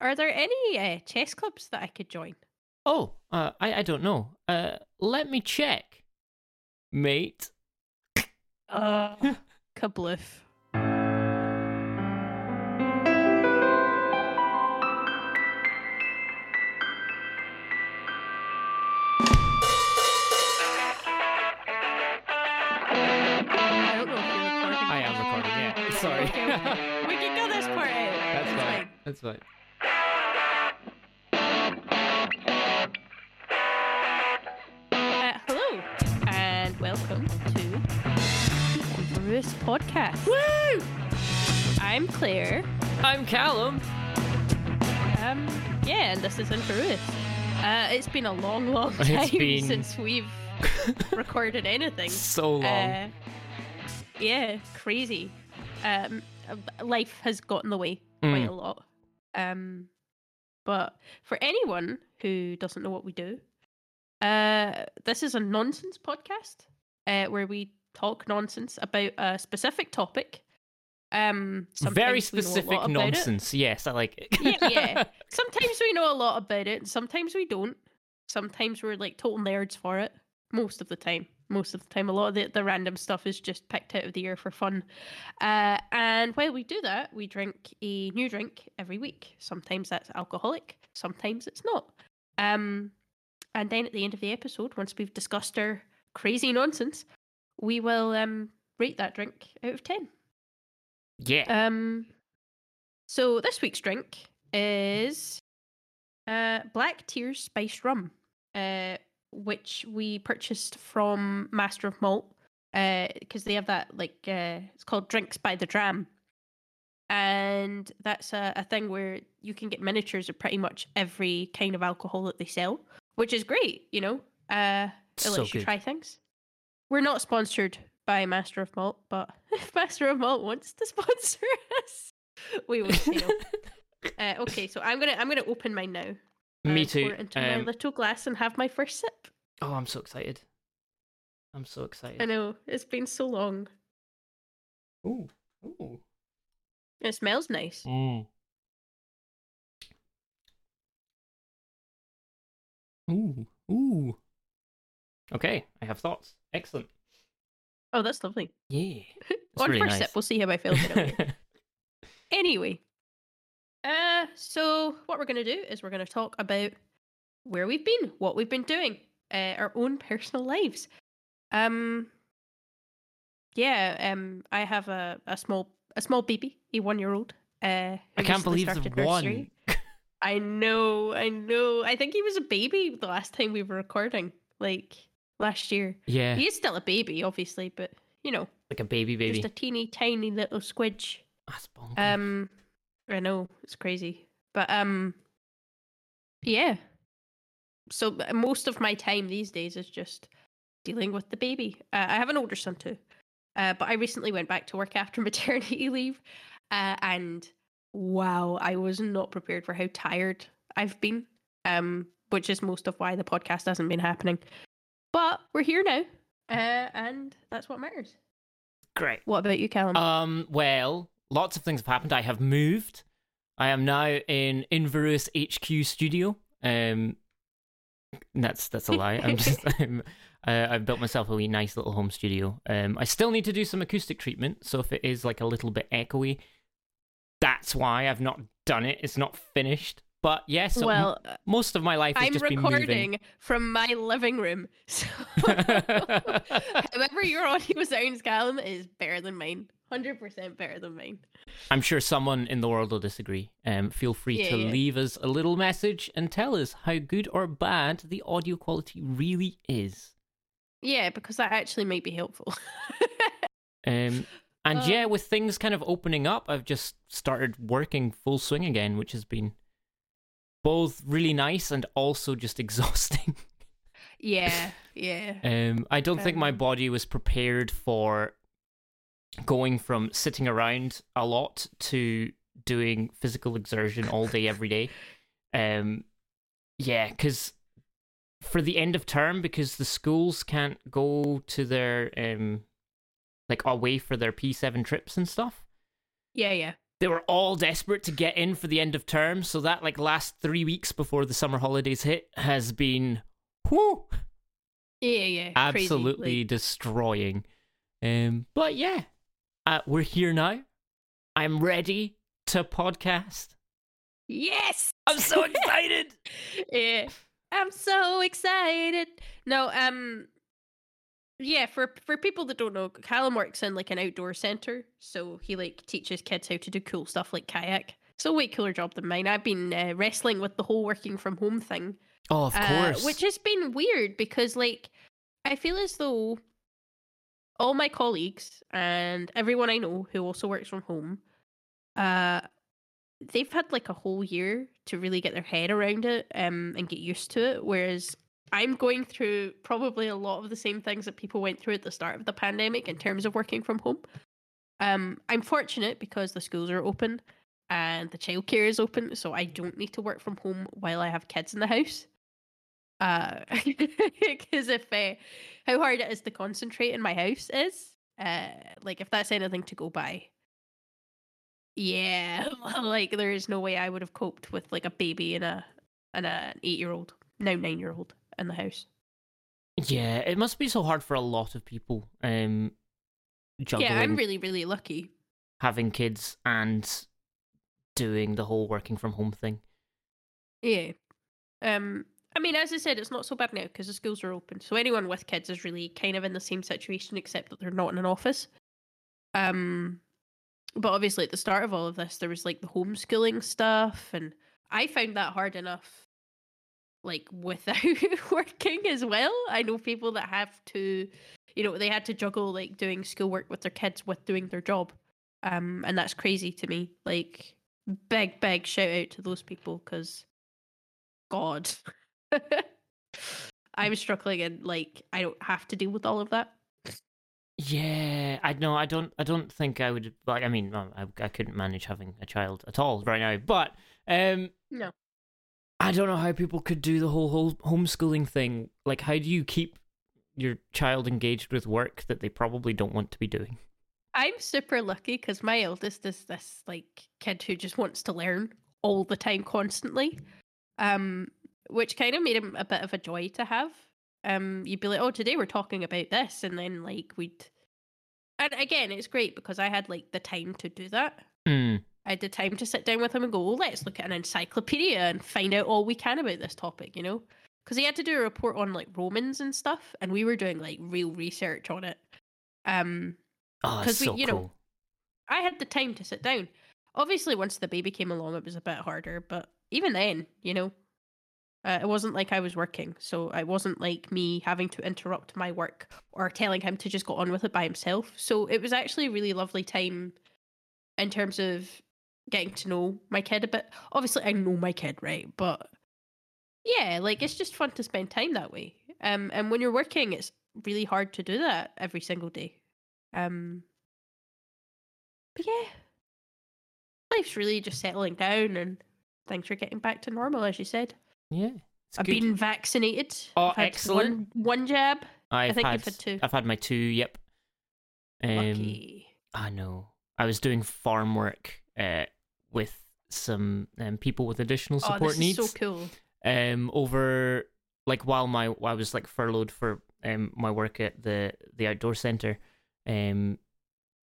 Are there any uh, chess clubs that I could join? Oh, uh, I I don't know. Uh, let me check, mate. Uh, kabloof. I don't know if you're recording. I am recording. Yeah, sorry. Okay. We can get this part out. That's fine. That's fine. Podcast. Woo! I'm Claire. I'm Callum. Um, yeah, and this is Inverewis. Uh, it's been a long, long time been- since we've recorded anything. So long. Uh, yeah, crazy. Um, life has got in the way quite Mm. a lot. Um, but for anyone who doesn't know what we do, uh, this is a nonsense podcast uh, where we talk nonsense about a specific topic. Um, Very sometimes we know a specific nonsense. Yes, I like it. Yeah, yeah. Sometimes we know a lot about it, and sometimes we don't. Sometimes we're like total nerds for it. Most of the time. Most of the time. A lot of the, the random stuff is just picked out of the air for fun. Uh, and while we do that, we drink a new drink every week. Sometimes that's alcoholic, sometimes it's not. Um, and then at the end of the episode, once we've discussed our crazy nonsense, we will um, rate that drink out of 10. yeah. Um, so this week's drink is uh, Black Tears Spiced Rum, uh, which we purchased from Master of Malt because they have that like uh, it's called Drinks by the Dram, and that's a, a thing where you can get miniatures of pretty much every kind of alcohol that they sell, which is great. You know, uh, it So lets you good. try things. We're not sponsored by Master of Malt, but if Master of Malt wants to sponsor us, we will say no. uh, okay, so I'm gonna I'm gonna open mine now. Me and too. Pour it into my Um, little glass and have my first sip. oh, I'm so excited. I'm so excited. I know it's been so long. Ooh. Ooh. It smells nice. Mm. Ooh. Ooh. Okay, I have thoughts. Excellent. Oh, that's lovely. Yeah. It's On really first nice. sip, we'll see how I feel. Anyway, uh, so what we're gonna do is we're gonna talk about where we've been, what we've been doing, uh, our own personal lives. Um, yeah, um, I have a, a small a small baby, a one year old. Uh, I can't believe the one. I know, I know. I think he was a baby the last time we were recording, like last year. Yeah, He is still a baby, obviously, but you know, like a baby baby. just a teeny tiny little squidge. That's bonkers. Um, I know it's crazy, but um, yeah. So uh, most of my time these days is just dealing with the baby. Uh, I have an older son too, uh, but I recently went back to work after maternity leave, uh, and wow, I was not prepared for how tired I've been. Um, which is most of why the podcast hasn't been happening. But we're here now, uh, and that's what matters. Great. What about you, Callum? Um, well, lots of things have happened. I have moved. I am now in Inverewis HQ studio. Um, that's that's a lie. I'm just I'm, uh, I've built myself a wee nice little home studio. Um, I still need to do some acoustic treatment, so if it is like a little bit echoey, that's why I've not done it. It's not finished. But yes, m- well, uh, most of my life has I'm just been moving. recording from my living room. So however your audio sounds, Callum, is better than mine. Hundred percent better than mine. I'm sure someone in the world will disagree. Um, feel free Yeah, to yeah. leave us a little message and tell us how good or bad the audio quality really is. Yeah, because that actually might be helpful. Um, and Uh, yeah, with things kind of opening up, I've just started working full swing again, which has been both really nice and also just exhausting. yeah, yeah. Um, I don't think my Um, body was prepared for going from sitting around a lot to doing physical exertion all day, every day. Um, yeah, because for the end of term, because the schools can't go to their um, like away for their P seven trips and stuff. Yeah, yeah. They were all desperate to get in for the end of term. So that like last three weeks before the summer holidays hit has been, whoo, Yeah, yeah. crazy, absolutely like- destroying. Um, but yeah, uh, we're here now. I'm ready to podcast. yes. I'm so excited. yeah. I'm so excited. No, um yeah, for for people that don't know, Callum works in like an outdoor center, so he like teaches kids how to do cool stuff like kayak. So way cooler job than mine. I've been uh, wrestling with the whole working from home thing, oh, of uh, course. which has been weird because like I feel as though all my colleagues and everyone I know who also works from home, uh, they've had like a whole year to really get their head around it um, and get used to it. Whereas I'm going through probably a lot of the same things that people went through at the start of the pandemic in terms of working from home. Um, I'm fortunate because the schools are open and the childcare is open, so I don't need to work from home while I have kids in the house. Uh, because if uh, how hard it is to concentrate in my house is, uh, like if that's anything to go by, yeah, like there is no way I would have coped with like a baby and a and an eight year old, now nine year old in the house. yeah, it must be so hard for a lot of people. Um, juggling Yeah, I'm really really lucky. having kids and doing the whole working from home thing. Yeah. Um. I mean, as I said, it's not so bad now because the schools are open. So anyone with kids is really kind of in the same situation, except that they're not in an office. Um. But obviously, at the start of all of this, there was like the homeschooling stuff, and I found that hard enough. Like without working as well, I know people that have to, you know, they had to juggle like doing schoolwork with their kids with doing their job, um, and that's crazy to me. Like, big big shout out to those people because god i'm struggling and like i don't have to deal with all of that Yeah, I know. I don't. I don't think I would. Like, I mean, I, I couldn't manage having a child at all right now. But um, no I don't know how people could do the whole, whole homeschooling thing. Like, how do you keep your child engaged with work that they probably don't want to be doing? i'm super lucky because my eldest is this like kid who just wants to learn all the time constantly um which kind of made him a bit of a joy to have um you'd be like oh today we're talking about this and then like we'd and again it's great because i had like the time to do that Hmm. I had the time to sit down with him and go, well, let's look at an encyclopedia and find out all we can about this topic, you know? Because he had to do a report on like Romans and stuff, and we were doing like real research on it. Um, Oh, 'Cause that's we- so you know. I had the time to sit down. Obviously, once the baby came along, it was a bit harder, but even then, you know, uh, it wasn't like I was working, so it wasn't like me having to interrupt my work or telling him to just go on with it by himself. So it was actually a really lovely time in terms of getting to know my kid a bit. Obviously, I know my kid, right? But yeah, like it's just fun to spend time that way. Um, and when you're working, it's really hard to do that every single day. Um, but yeah, life's really just settling down and things are getting back to normal, as you said. Yeah, I've good. been vaccinated. Oh, I've had excellent. One, one jab. I've think had, you've had two. I've had my two. Yep. Um, Lucky. I know. I was doing farm work uh, with some um, people with additional Oh, support this needs. is so cool. um over like while my while I was like furloughed for um my work at the the outdoor center um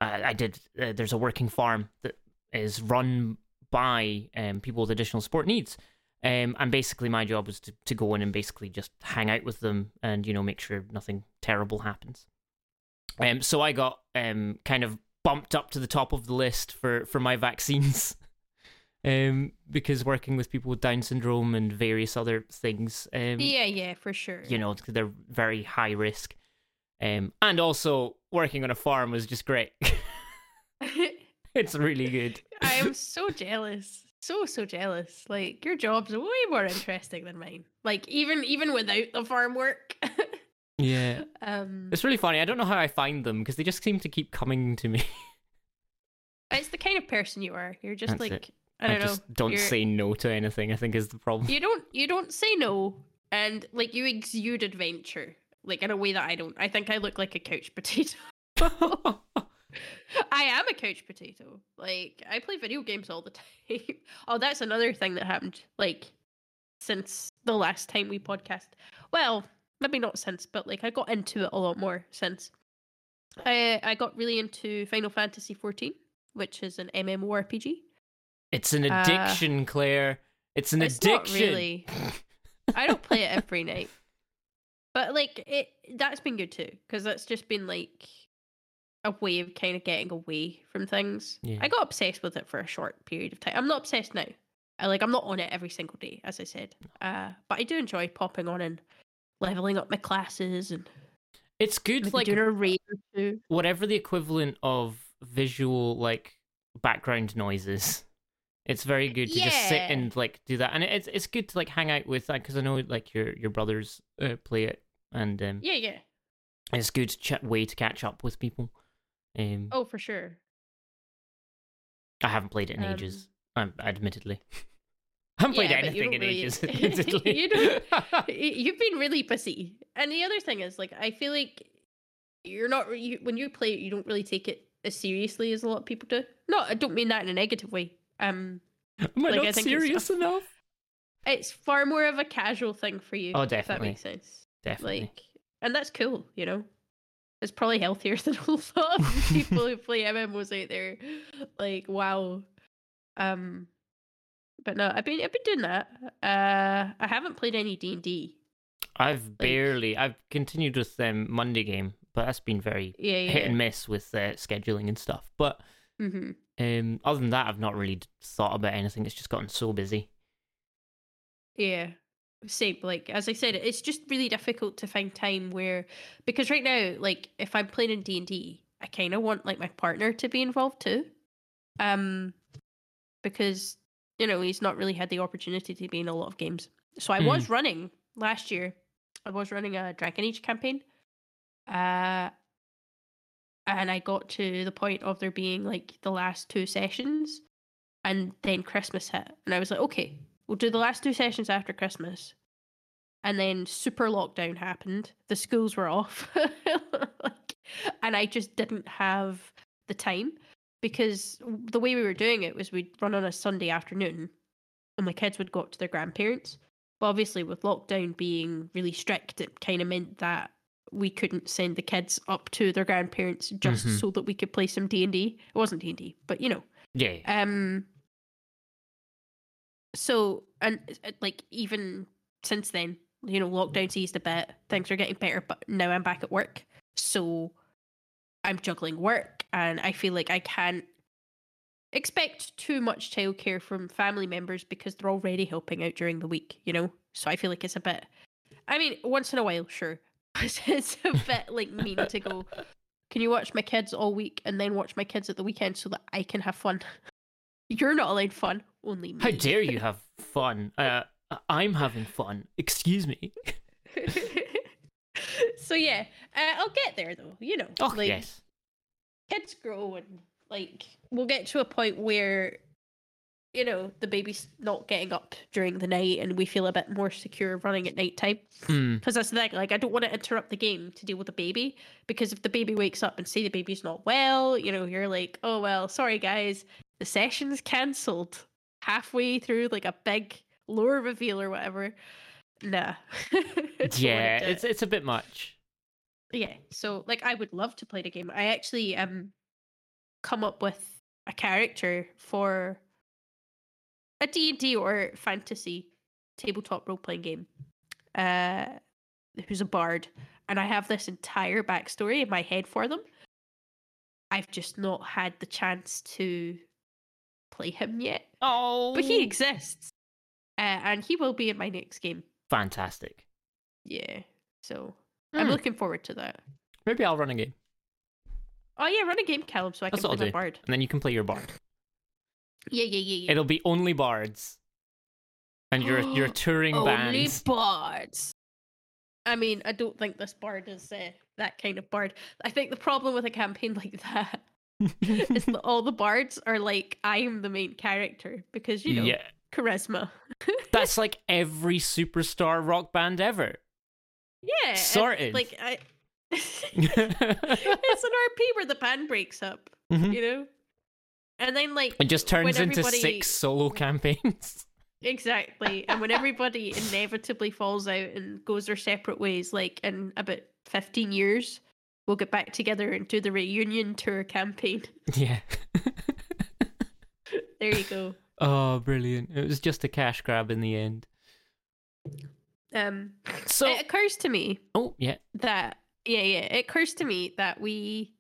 I, I did uh, there's a working farm that is run by um people with additional support needs um and basically my job was to, to go in and basically just hang out with them and you know make sure nothing terrible happens um so I got um kind of bumped up to the top of the list for for my vaccines um, because working with people with Down syndrome and various other things, um, Yeah, yeah, for sure. you know, they're very high risk. Um, and also working on a farm was just great. it's really good. I am so jealous. So so jealous. Like your job's way more interesting than mine. Like even even without the farm work. Yeah, um it's really funny. I don't know how I find them because they just seem to keep coming to me. it's the kind of person you are. You're just That's like it. I don't know. just don't you're- say no to anything. I think is the problem. You don't you don't say no and like you exude adventure. Like in a way that I don't. I think I look like a couch potato. I am a couch potato. Like I play video games all the time. oh, that's another thing that happened. Like since the last time we podcast. Well, maybe not since, but like I got into it a lot more since. I I got really into Final Fantasy 14, which is an MMORPG. It's an Uh, addiction, Claire. It's an it's addiction. really. I don't play it every night, but like it, that's been good too because that's just been like a way of kind of getting away from things. Yeah. I got obsessed with it for a short period of time. I'm not obsessed now. I like I'm not on it every single day, as I said. Uh, but I do enjoy popping on and leveling up my classes and It's good, maybe like doing a raid or two. whatever the equivalent of visual like background noises. It's very good to just sit and like do that, and it's it's good to like hang out with that because I know like your your brothers uh, play it, and um, Yeah, yeah. it's good ch- way to catch up with people. Um, Oh, for sure. I haven't played it in um, ages, um, admittedly. I haven't played Yeah, anything in really- ages, admittedly. you don't... You've been really busy. And the other thing is, like, I feel like you're not you, when you play it, you don't really take it as seriously as a lot of people do. No, I don't mean that in a negative way. Um, Am I like, not think it's serious a- enough? it's far more of a casual thing for you. Oh, If that makes sense. Definitely. Like, and that's cool. You know, it's probably healthier than a lot of people who play MMOs out there. Like, wow. Um, but no, I've been I've been doing that. Uh, I haven't played any D and D. I've barely. I've continued with um, Monday game, but that's been very Yeah, yeah. hit and miss with uh, scheduling and stuff. But hmm um, other than that, I've not really thought about anything. It's just gotten so busy. Yeah. Same. Like as I said, it's just really difficult to find time where because right now, like if I'm playing in D and D, I kind of want like my partner to be involved too, um, because you know he's not really had the opportunity to be in a lot of games. So I was running last year. I was running a Dragon Age campaign, uh, and I got to the point of there being like the last two sessions, and then Christmas hit, and I was like, okay, we'll do the last two sessions after Christmas. And then super lockdown happened. The schools were off. like, and I just didn't have the time because the way we were doing it was we'd run on a Sunday afternoon and my kids would go up to their grandparents. But obviously, with lockdown being really strict, it kind of meant that we couldn't send the kids up to their grandparents just Mhm. so that we could play some D and D. It wasn't D and D, but you know, Yeah. um. So and uh, like even since then, you know, lockdown's eased a bit. Things are getting better, but now I'm back at work, so I'm juggling work, and I feel like I can't expect too much childcare from family members because they're already helping out during the week. You know, so I feel like it's a bit. I mean, once in a while, sure, it's a bit like mean to go. Can you watch my kids all week and then watch my kids at the weekend so that I can have fun? You're not allowed fun, only me. How dare you have fun? Uh, I'm having fun. Excuse me. so yeah, uh, I'll get there though. You know, Oh like yes. kids grow and like we'll get to a point where you know the baby's not getting up during the night and we feel a bit more secure running at night time. Hmm. Because that's the thing, like I don't want to interrupt the game to deal with the baby. Because if the baby wakes up and say the baby's not well, you know, you're like, oh well, sorry guys, the session's cancelled halfway through like a big lore reveal or whatever. Nah. Don't Yeah, it's it's a bit much. yeah. So like I would love to play the game. I actually um come up with a character for a D&D or fantasy tabletop role-playing game. Uh who's a bard and I have this entire backstory in my head for them. I've just not had the chance to play him yet, Oh, but he exists. Uh, and he will be in my next game. fantastic. Yeah. So I'm Hmm. looking forward to that. Maybe I'll run a game, Oh yeah, run a game, Caleb, so I That's can what play I'll my bard. and then you can play your bard. Yeah, yeah, yeah, yeah. It'll be only bards, and you're you're touring Only bands. bards. I mean, I don't think this bard is uh, that kind of bard. I think the problem with a campaign like that is that all the bards are like, I am the main character because you know yeah, charisma. that's like every superstar rock band ever. Yeah, Sorted. Like I, it's an RP where the band breaks up, Mhm. you know? And then like It just turns into everybody- six solo campaigns. Exactly. And when everybody inevitably falls out and goes their separate ways, like in about 15 years, we'll get back together and do the reunion tour campaign. yeah. There you go. oh, brilliant! It was just a cash grab in the end. Um, So, it occurs to me oh yeah, that, yeah, yeah, it occurs to me that we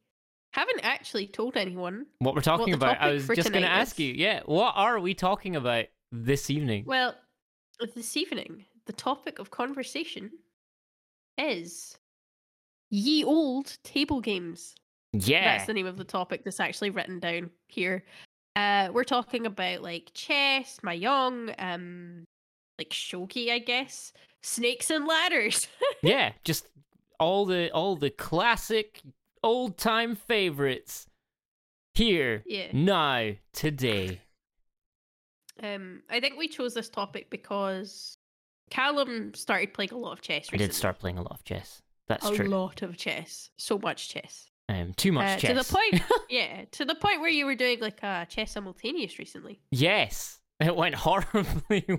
haven't actually told anyone. what we're talking the about. I was just going to ask you. Yeah, what are we talking about this evening? Well, this evening, the topic of conversation is ye old table games. yeah, That's the name of the topic that's actually written down here. Uh, we're talking about like chess, mahjong, um, like shogi, I guess, snakes and ladders. yeah, just all the all the classic old time favorites here yeah. now today. Um, I think we chose this topic because Callum started playing a lot of chess. I did start playing a lot of chess. That's a true. A lot of chess, so much chess. Um, too much Uh, chess. to the point, yeah, to the point where you were doing like a chess simultaneous recently. yes, it went horribly.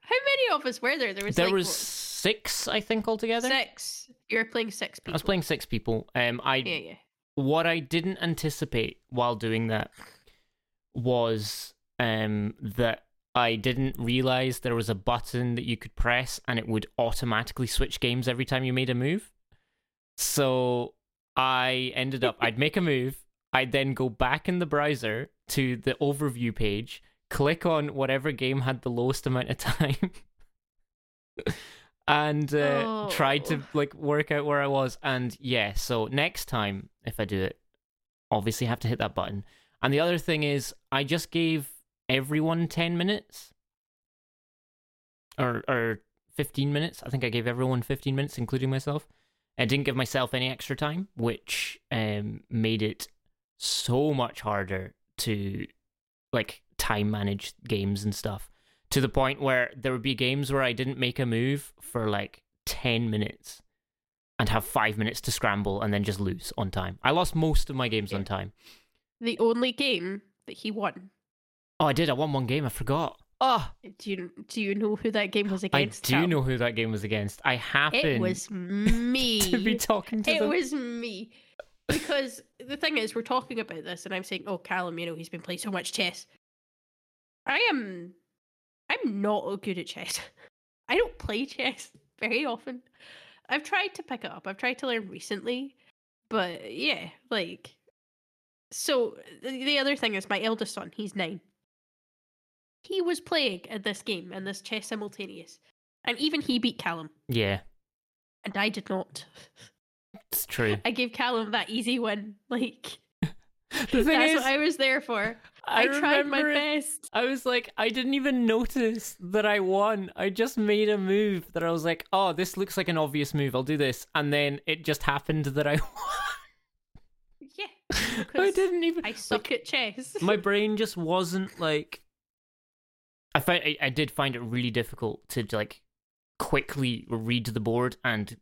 How many of us were there? There was there like, was what, six, I think, altogether. six. You were playing six people. I was playing six people. Um, I Yeah, yeah. what I didn't anticipate while doing that was um that I didn't realize there was a button that you could press and it would automatically switch games every time you made a move. So I ended up I'd make a move, I'd then go back in the browser to the overview page, click on whatever game had the lowest amount of time. And uh, tried to Oh. like work out where I was and yeah, so next time if I do it obviously have to hit that button. And the other thing is, I just gave everyone 10 minutes or or 15 minutes. I think I gave everyone 15 minutes, including myself. I didn't give myself any extra time, which um, made it so much harder to like time manage games and stuff. To the point where there would be games where I didn't make a move for like 10 minutes and have five minutes to scramble and then just lose on time. I lost most of my games on time. The only game that he won. Oh, I did. I won one game. I forgot. Oh, Do you do you know who that game was against? I do Cal? know who that game was against. I happen It was me. to be talking to it them. was me. Because the thing is, we're talking about this, and I'm saying, "Oh, Callum, you know, he's been playing so much chess." I am, I'm not good at chess. I don't play chess very often. I've tried to pick it up. I've tried to learn recently, but yeah, like. So the the other thing is, my eldest son, he's nine. He was playing at this game and this chess simultaneous, and even he beat Callum, Yeah, and I did not. it's true. I gave Callum that easy win. Like The thing that's is, what I was there for. I, tried my it- best. I was like, I didn't even notice that I won. I just made a move that I was like, oh, this looks like an obvious move. I'll do this, and then it just happened that I won. Yeah, I didn't even. I suck at chess. my brain just wasn't like I find I, I did find it really difficult to like quickly read the board and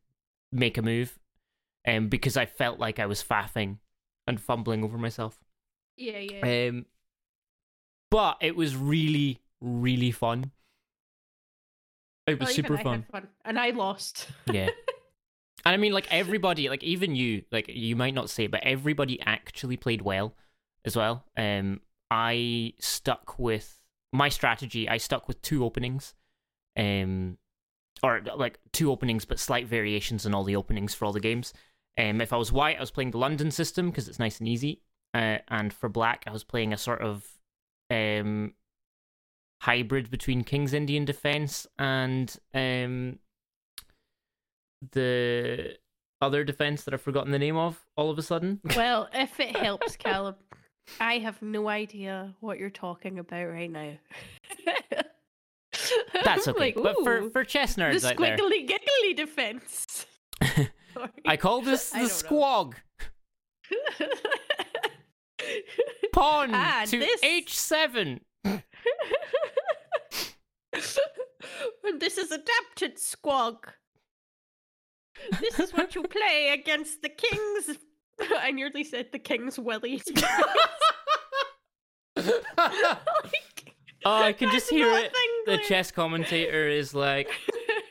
make a move um because I felt like I was faffing and fumbling over myself yeah, yeah. um but it was really really fun. It was Well, super fun. fun, and I lost. yeah. And i mean like everybody like even you like you might not say but everybody actually played well as well. Um i stuck with my strategy i stuck with two openings. Um or like two openings but slight variations in all the openings for all the games. Um if i was white i was playing the london system because it's nice and easy. Uh, and for black i was playing a sort of um hybrid between king's indian defense and um the other defense that I've forgotten the name of all of a sudden. well, if it helps, Caleb, I have no idea what you're talking about right now. That's okay. Like, but for for chess the nerds out there, squiggly giggly defense. I call this the squog. Pawn Ah, to this- h7. and this is adapted squog. this is what you play against the kings. I nearly said the king's willies. like, Oh, I can just hear it. The chess commentator is like,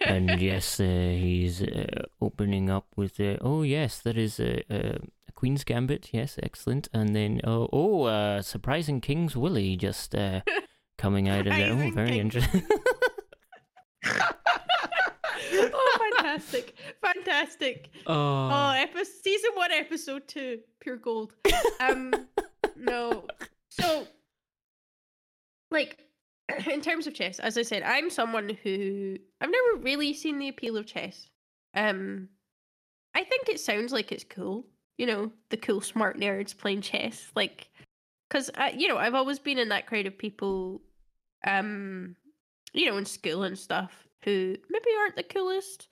and yes, uh, he's uh, opening up with, uh, oh yes, that is a, a, a Queen's Gambit. Yes, excellent. And then, oh, oh, uh, surprising King's Willie just uh, coming out of there. Oh, very King- interesting. oh, fantastic, fantastic! Oh, oh, epi- season one, episode two, pure gold. Um, no, so like in terms of chess, as I said, I'm someone who I've never really seen the appeal of chess. Um, I think it sounds like it's cool, you know, the cool smart nerds playing chess, like, because you know I've always been in that crowd of people, um, you know, in school and stuff who maybe aren't the coolest.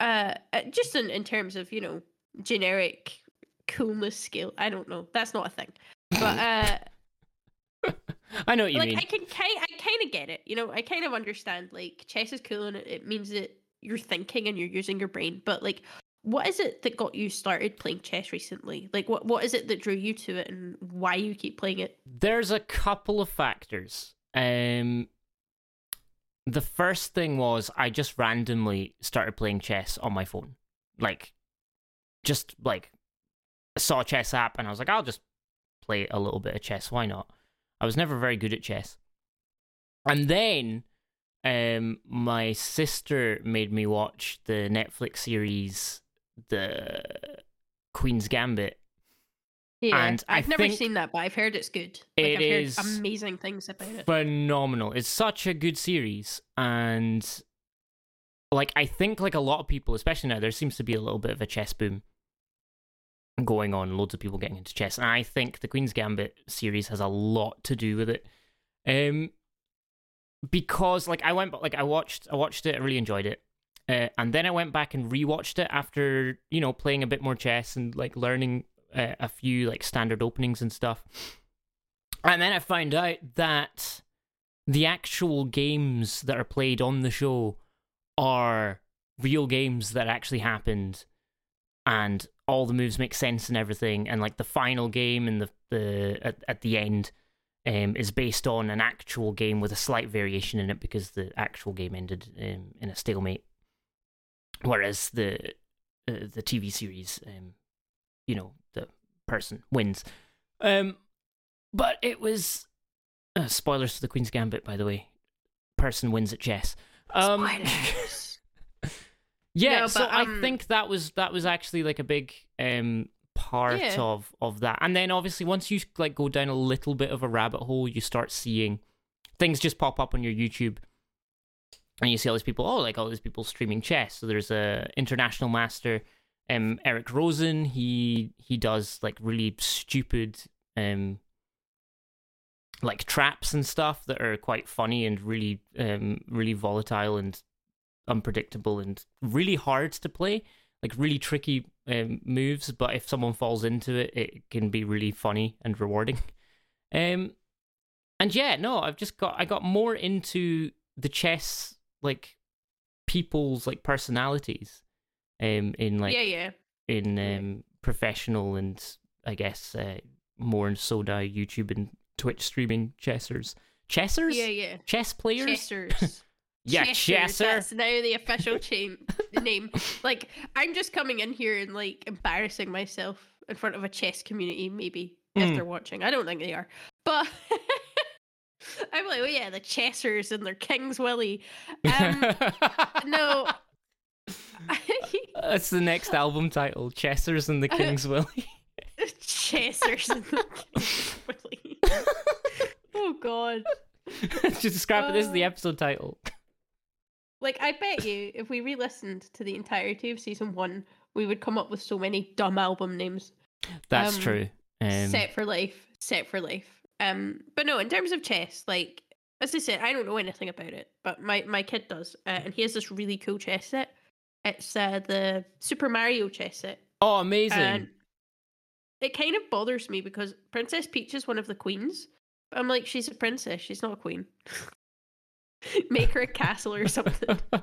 Uh, uh, just in in terms of you know generic coolness scale. I don't know. That's not a thing. But uh I know what you like mean. I can kind I kind of get it. You know, I kind of understand like chess is cool and it, it means that you're thinking and you're using your brain, but like what is it that got you started playing chess recently? Like what what is it that drew you to it and why you keep playing it? There's a couple of factors. Um, the first thing was I just randomly started playing chess on my phone, like, just like saw a chess app and I was like, I'll just play a little bit of chess. Why not? I was never very good at chess, and then um, my sister made me watch the Netflix series, The Queen's Gambit. Yeah, And I I've never seen that, but I've heard it's good. Like, it I've heard amazing things about it. phenomenal. It's such a good series, and like I think like a lot of people, especially now, there seems to be a little bit of a chess boom going on. Loads of people getting into chess, and I think the Queen's Gambit series has a lot to do with it. Um, because like I went, like I watched, I watched it, I really enjoyed it. Uh, and then I went back and rewatched it after you know playing a bit more chess and like learning uh, a few like standard openings and stuff. And then I found out that the actual games that are played on the show are real games that actually happened and all the moves make sense and everything and like the final game and the the at, at the end um is based on an actual game with a slight variation in it because the actual game ended um, in a stalemate whereas the uh, the TV series um you know the person wins um but it was uh, spoilers to the Queen's Gambit, by the way. Person wins at chess. Um, Spoilers. yeah, No, so but, I um, think that was that was actually like a big um part Yeah. of of that. And then obviously once you like go down a little bit of a rabbit hole, you start seeing things just pop up on your YouTube. And you see all these people, oh, like all these people streaming chess. So there's a international master, um, Eric Rosen. He he does like really stupid um like traps and stuff that are quite funny and really um really volatile and unpredictable and really hard to play like really tricky um, moves but if someone falls into it it can be really funny and rewarding um and yeah no i've just got i got more into the chess like people's like personalities um in like yeah, yeah. in um, professional and I guess uh, more so now YouTube and Twitch streaming chessers. Chessers? Yeah, yeah. Chess players? Chessers. Yeah, Chessers, chesser. That's now the official chain name. Like, I'm just coming in here and like embarrassing myself in front of a chess community, maybe if Mm. they're watching. I don't think they are, but I'm like, oh yeah, the Chessers and their Kings Willie. Um, no, That's the next album title. Chessers and the King's Willie. Chessers and the Kings Willie. oh god. Just scrap it. This is the Uh, episode title. Like, I bet you if we re listened to the entirety of season one, we would come up with so many dumb album names. That's um, true. Um, set for life. Set for life. Um, but no, in terms of chess, like as I said, I don't know anything about it, but my my kid does, uh, and he has this really cool chess set. It's uh, the Super Mario chess set, oh, amazing. and it kind of bothers me because Princess Peach is one of the queens. But I'm like, she's a princess. She's not a queen. Make her a castle or something.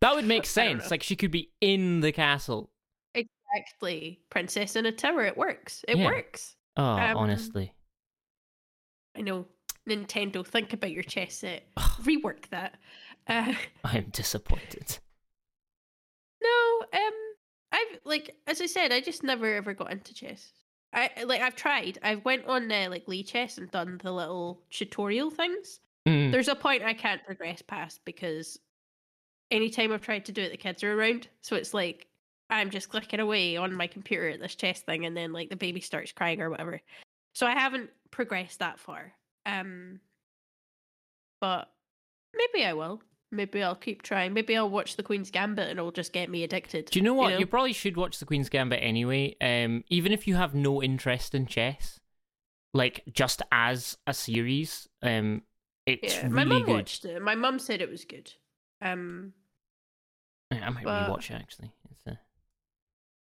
That would make sense. Like she could be in the castle. Exactly. Princess in a tower. It works. It Yeah. works. Oh, Um, honestly. I know. Nintendo, think about your chess set. Rework that. Uh, I'm disappointed. no, um, I've like as I said, I just never ever got into chess. I like I've tried. I've went on uh, like Lichess and done the little tutorial things. Mm. There's a point I can't progress past because anytime I've tried to do it, the kids are around. So it's like I'm just clicking away on my computer at this chess thing, and then like the baby starts crying or whatever. So I haven't progressed that far. Um, but maybe I will. Maybe I'll keep trying. Maybe I'll watch the Queen's Gambit and it'll just get me addicted. Do you know what? You, know? probably should watch the Queen's Gambit anyway. Um, even if you have no interest in chess, like just as a series, um, it's yeah, really my mum good. watched it. My mum said it was good. Um, Yeah, I might but- rewatch it actually. It's, uh...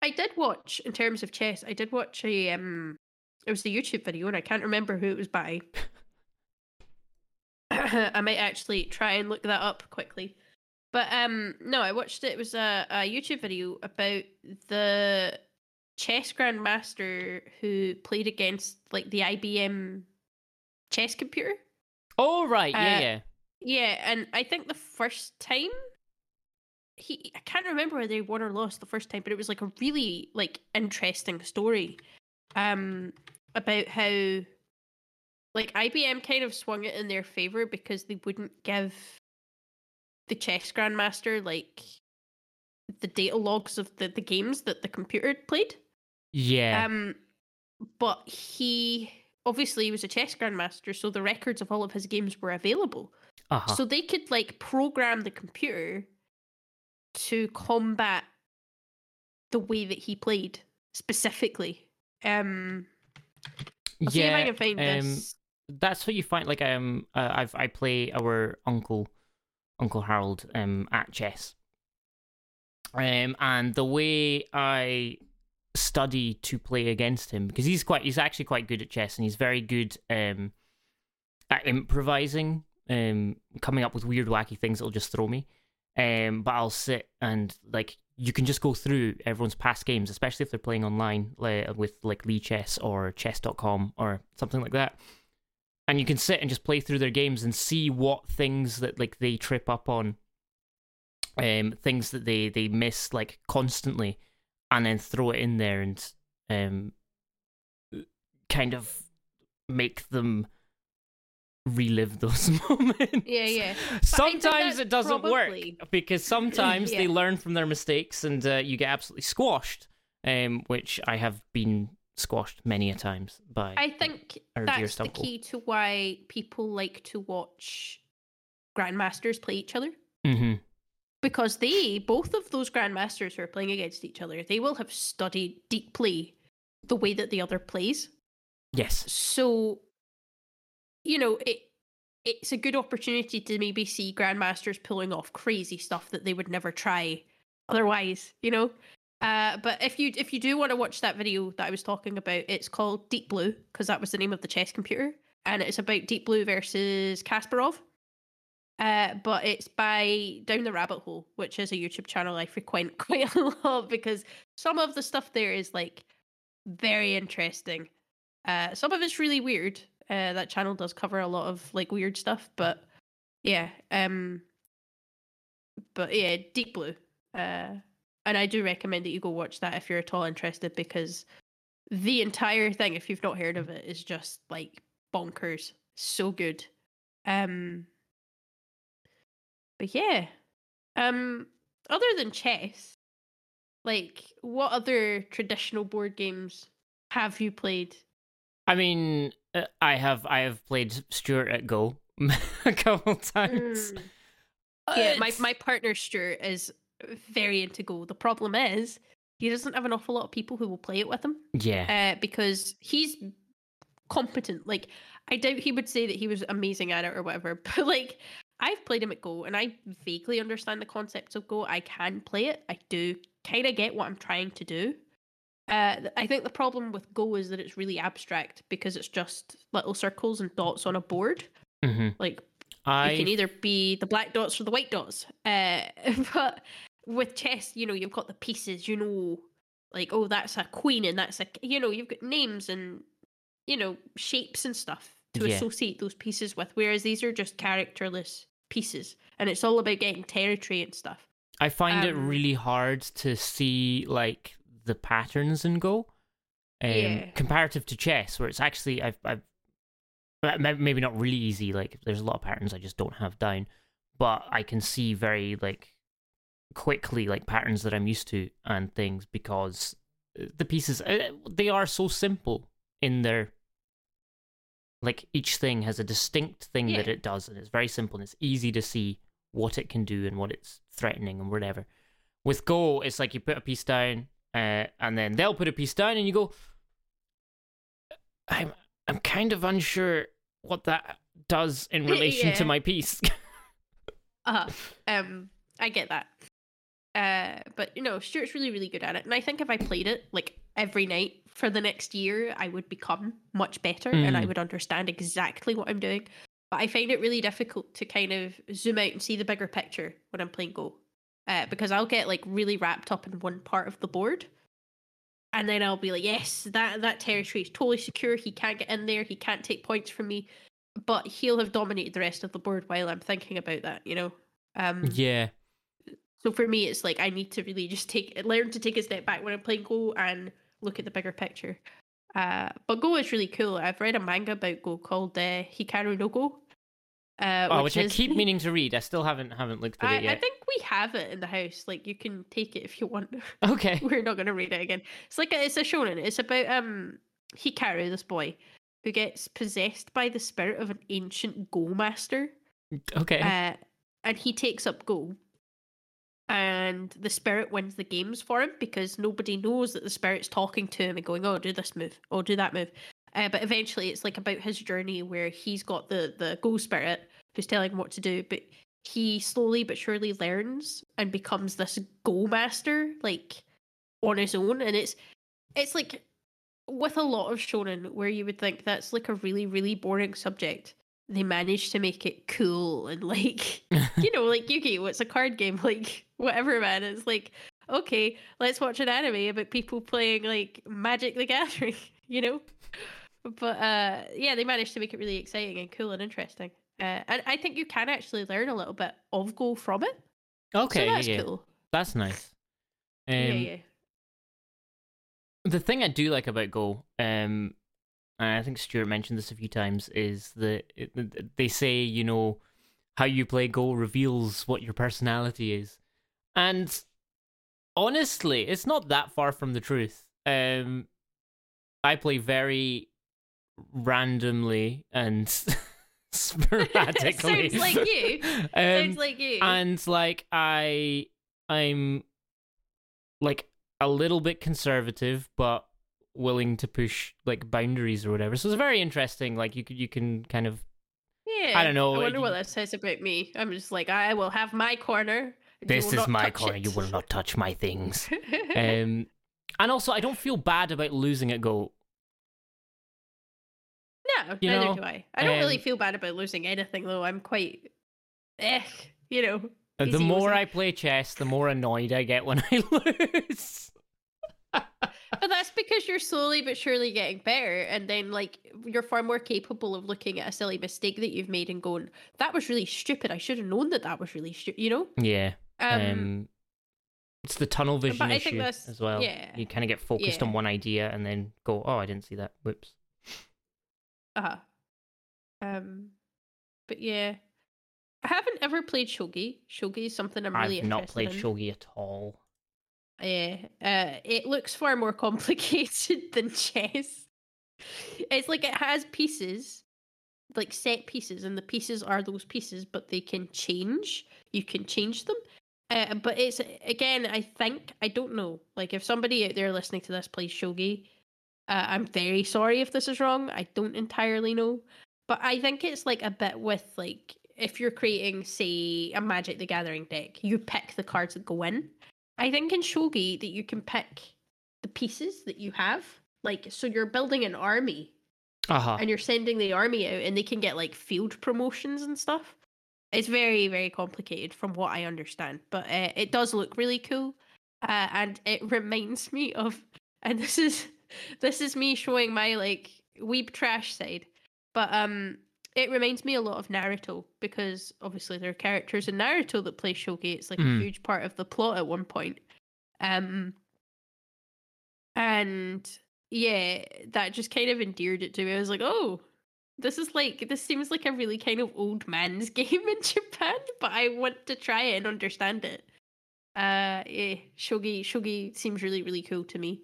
I did watch in terms of chess. I did watch a um, it was the YouTube video, and I can't remember who it was by. I might actually try and look that up quickly. But um, no, I watched it. It was a, a YouTube video about the chess grandmaster who played against like the IBM chess computer. Oh right, yeah, Uh, yeah. Yeah, and I think the first time he I can't remember whether he won or lost the first time, but it was like a really like interesting story. Um about how like IBM kind of swung it in their favor because they wouldn't give the chess grandmaster like the data logs of the, the games that the computer had played. Yeah. Um, but he obviously he was a chess grandmaster, so the records of all of his games were available. uh-huh. So they could like program the computer to combat the way that he played specifically. Um, I'll see if I can find um, this. that's what you find. Like um, uh, I've I play our uncle, Uncle Harold, um, at chess. Um, and the way I study to play against him because he's quite he's actually quite good at chess and he's very good um at improvising um coming up with weird wacky things that'll just throw me. Um but I'll sit and like you can just go through everyone's past games especially if they're playing online like, with like Lichess or chess.com or something like that. And you can sit and just play through their games and see what things that like they trip up on um things that they they miss like constantly and then throw it in there and um kind of make them relive those moments. Yeah, yeah. Sometimes it doesn't probably- work because sometimes they learn from their mistakes and uh, you get absolutely squashed, um, which I have been squashed many a times by. I think that's the key to why people like to watch grandmasters play each other. hmm because they both of those grandmasters who are playing against each other they will have studied deeply the way that the other plays Yes. so you know it it's a good opportunity to maybe see grandmasters pulling off crazy stuff that they would never try otherwise you know uh, but if you if you do want to watch that video that I was talking about, it's called Deep Blue because that was the name of the chess computer, and it's about Deep Blue versus Kasparov. Uh, but it's by Down the Rabbit Hole, which is a YouTube channel I frequent quite a lot because some of the stuff there is like very interesting. Uh, some of it's really weird. Uh, that channel does cover a lot of like weird stuff, but yeah, um, but yeah, Deep Blue. Uh, and I do recommend that you go watch that if you're at all interested because the entire thing, if you've not heard of it, is just like bonkers. So good. Um, but yeah, um, other than chess, like what other traditional board games have you played? I mean, uh, I have I have played Stuart at Go a couple times. Mm. Yeah, my my partner Stuart is very into Go. The problem is he doesn't have an awful lot of people who will play it with him. yeah. uh, because he's competent. Like, I doubt he would say that he was amazing at it or whatever. But like, I've played him at Go, and I vaguely understand the concepts of Go. I can play it. I do kind of get what I'm trying to do. Uh, I think the problem with Go is that it's really abstract because it's just little circles and dots on a board. hmm Like I You can either be the black dots or the white dots. Uh, but with chess, you know, you've got the pieces. You know, like oh, that's a queen, and that's a you know, you've got names and you know shapes and stuff to Yeah. associate those pieces with. Whereas these are just characterless pieces, and it's all about getting territory and stuff. I find it Um, really hard to see like the patterns in Go, um, Yeah. comparative to chess, where it's actually I've I've maybe not really easy. Like there's a lot of patterns I just don't have down, but I can see very like quickly like patterns that I'm used to and things because uh, the pieces uh, they are so simple in their like each thing has a distinct thing that it does and it's very simple and it's easy to see what it can do and what it's threatening and whatever. With Go, it's like you put a piece down, uh, and then they'll put a piece down, and you go, "I'm I'm kind of unsure what that does in relation to my piece." Uh, um, I get that. Uh, but you know, Stuart's really, really good at it, and I think if I played it like every night for the next year, I would become much better, and I Mm. would understand exactly what I'm doing. But I find it really difficult to kind of zoom out and see the bigger picture when I'm playing Go, uh, because I'll get like really wrapped up in one part of the board, and then I'll be like, "Yes, that that territory is totally secure. He can't get in there. He can't take points from me." But he'll have dominated the rest of the board while I'm thinking about that, you know. Um, yeah, so for me, it's like I need to really just take learn to take a step back when I'm playing Go and look at the bigger picture. Uh, but Go is really cool. I've read a manga about Go called uh, Hikaru no Go. Uh, oh, which, I is- keep meaning to read. I still haven't haven't looked at I, it yet. I think we have it in the house. Like you can take it if you want. Okay, We're not going to read it again. It's like a, it's a shonen. It's about um Hikaru, this boy, who gets possessed by the spirit of an ancient Go master. okay. Uh, and he takes up Go. And the spirit wins the games for him because nobody knows that the spirit's talking to him and going, "Oh, do this move, oh, do that move." Uh, but eventually, it's like about his journey where he's got the the Go spirit who's telling him what to do, but he slowly but surely learns and becomes this Go master, like on his own. And it's it's like with a lot of shonen where you would think that's like a really really boring subject they managed to make it cool and like you know like yu-gi-oh a card game like whatever man. It's like okay let's watch an anime about people playing like magic the gathering you know? But uh yeah they managed to make it really exciting and cool and interesting. Uh, and i think you can actually learn a little bit of go from it. Okay, so that's yeah, cool. That's nice. Um, yeah yeah. the thing I do like about Go, um, I think Stuart mentioned this a few times, is that it, they say you know how you play Go reveals what your personality is, and honestly, it's not that far from the truth. Um, I play very randomly and sporadically. Sounds like you. Um, sounds like you and like I I'm like a little bit conservative but willing to push like boundaries or whatever so it's very interesting like you could you can kind of yeah I don't know, i wonder you- what that says about me i'm just like i will have my corner this is my corner it." you will not touch my things um and also i don't feel bad about losing at go No, You neither know, do I. I don't really um, feel bad about losing anything, though. I'm quite, eh, you know. the more i play chess the more annoyed i get when i lose But that's because you're slowly but surely getting better, and then like you're far more capable of looking at a silly mistake that you've made and going, "That was really stupid. I should have known that that was really stupid." You know. yeah Um, um it's the tunnel vision I issue as well yeah, you kind of get focused yeah. on one idea and then go oh i didn't see that whoops Uh huh. Um, but yeah, I haven't ever played shogi. Shogi is something I'm really i've not played in. shogi at all Yeah, uh, it looks far more complicated than chess. It's like it has pieces, like set pieces, and the pieces are those pieces, but they can change. You can change them. Uh, but it's again, I think I don't know. Like if somebody out there listening to this plays shogi, uh, I'm very sorry if this is wrong. I don't entirely know, but I think it's like a bit with like if you're creating, say, a Magic the Gathering deck, you pick the cards that go in. I think in shogi that you can pick the pieces that you have. Like so you're building an army uh-huh and you're sending the army out and they can get like field promotions and stuff. it's very very complicated from what I understand, but uh, it does look really cool, uh, and it reminds me of, and this is this is me showing my like weeb trash side, but um, it reminds me a lot of Naruto because obviously there are characters in Naruto that play shogi. It's like Mhm. a huge part of the plot at one point. Um, and yeah, that just kind of endeared it to me. I was like, oh, this is like this seems like a really kind of old man's game in Japan, but I want to try it and understand it. Uh, yeah, shogi shogi seems really really cool to me.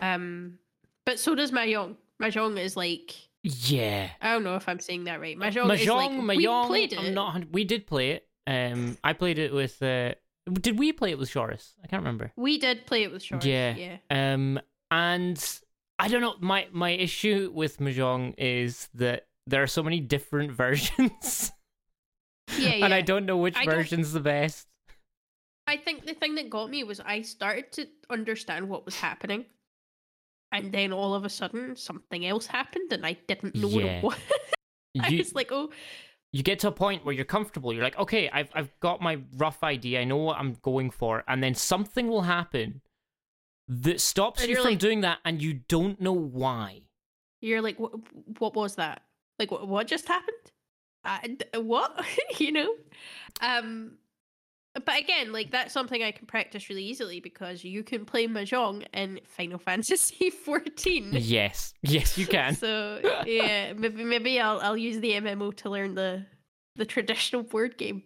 Um, but so does mahjong. Mahjong is like Yeah. I don't know if I'm saying that right. Mahjong, is like Mahjong, we played it. I'm not. We did play it. Um, I played it with. Uh, did we play it with Shoris? I can't remember. We did play it with Shores. Yeah. yeah. Um, and I don't know. My my issue with mahjong is that there are so many different versions, Yeah, and I don't know which I don't- version's the best. I think the thing that got me was I started to understand what was happening, and then all of a sudden something else happened, and I didn't know Yeah. what it was. I You was like, oh, you get to a point where you're comfortable. You're like, okay, I've I've got my rough idea. I know what I'm going for, and then something will happen that stops you from like- doing that, and you don't know why. you're like, what? What was that? Like, what? What just happened? Uh, what? you know? Um, but again, like that's something I can practice really easily because you can play mahjong in Final Fantasy 14. Yes, yes, you can. So yeah, maybe maybe I'll I'll use the MMO to learn the the traditional board game.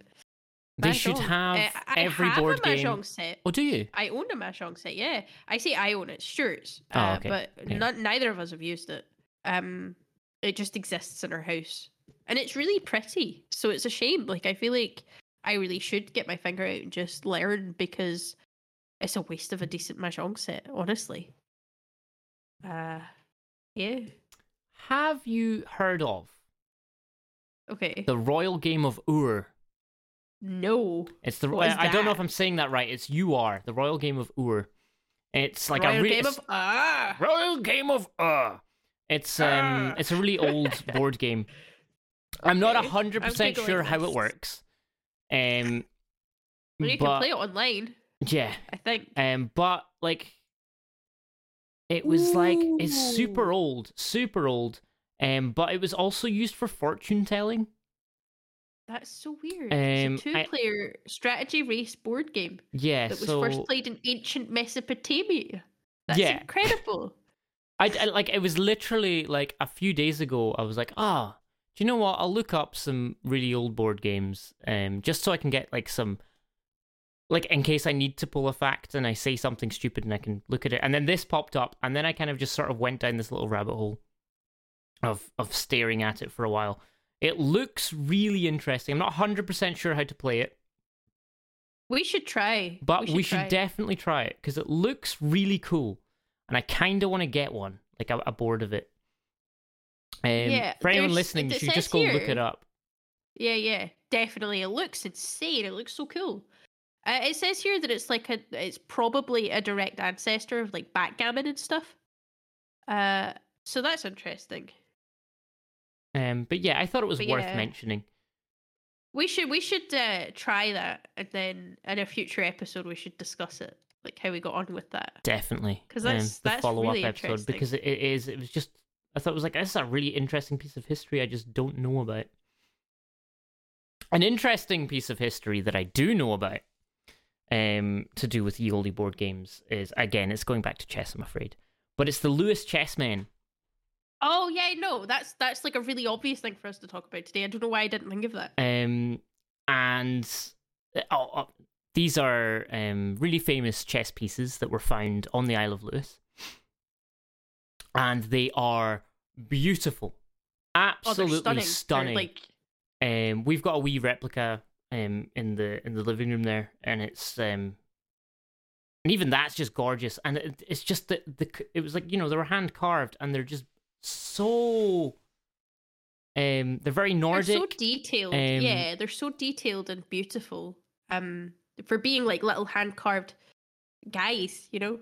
They should have Uh, I every have board a game. mahjong set. Oh, do you? I own a mahjong set. Yeah, I say I own it. Stuart's. Oh, uh, okay. But Yeah. not neither of us have used it. Um, it just exists in our house, and it's really pretty. So it's a shame. Like I feel like I really should get my finger out and just learn because it's a waste of a decent mahjong set. Honestly. Uh, yeah. Have you heard of Okay. the Royal Game of Ur? No. It's the. Is I don't know if? I'm saying that right. It's you are the Royal Game of Ur. It's like Royal a re- game of ah. Royal Game of Ur. It's um, it's a really old board game. I'm not hundred percent sure how it works. Um, Well, you but can play it online. yeah, I think. um, but like, it was like it's super old, super old. Um, but it was also used for fortune telling. That's so weird. Um, it's a I- two-player strategy race board game Yeah, that was so first played in ancient Mesopotamia. That's Yeah. incredible. I, I- like it was literally like a few days ago. I was like, ah, do you know what? I'll look up some really old board games, um, just so I can get like some, like in case I need to pull a fact and I say something stupid and I can look at it. And then this popped up, and then I kind of just sort of went down this little rabbit hole of of staring at it for a while. It looks really interesting. I'm not 100% sure how to play it, We should try. but we should, try. definitely try it because it looks really cool, and I kind of want to get one, like a, a board of it. Um, Yeah, for anyone listening, you should just go look it up. Yeah, yeah, definitely. It looks insane. It looks so cool. Uh, it says here that it's like a, it's probably a direct ancestor of like backgammon and stuff. Uh, so that's interesting. Um, but yeah, I thought it was But worth yeah. mentioning. We should we should uh, try that, and then in a future episode we should discuss it, like how we got on with that. Definitely, because that's- the that's follow up really episode because it, it is. It was just. I thought it was like this is a really interesting piece of history I just don't know about. An interesting piece of history that I do know about, um, to do with ye olde board games is again it's going back to chess. I'm afraid, but it's the Lewis Chessmen. Oh yeah, no, that's that's like a really obvious thing for us to talk about today. I don't know why I didn't think of that. Um, and uh, oh, oh, these are um, really famous chess pieces that were found on the Isle of Lewis, and they are beautiful, Oh, absolutely stunning. Stunning. like Um, we've got a wee replica um in the in the living room there, and it's um, and even that's just gorgeous. And it, it's just that the it was like you know they were hand carved, and they're just so um they're very Nordic. they're so detailed. um, yeah, they're so detailed and beautiful. Um, for being like little hand carved guys, you know.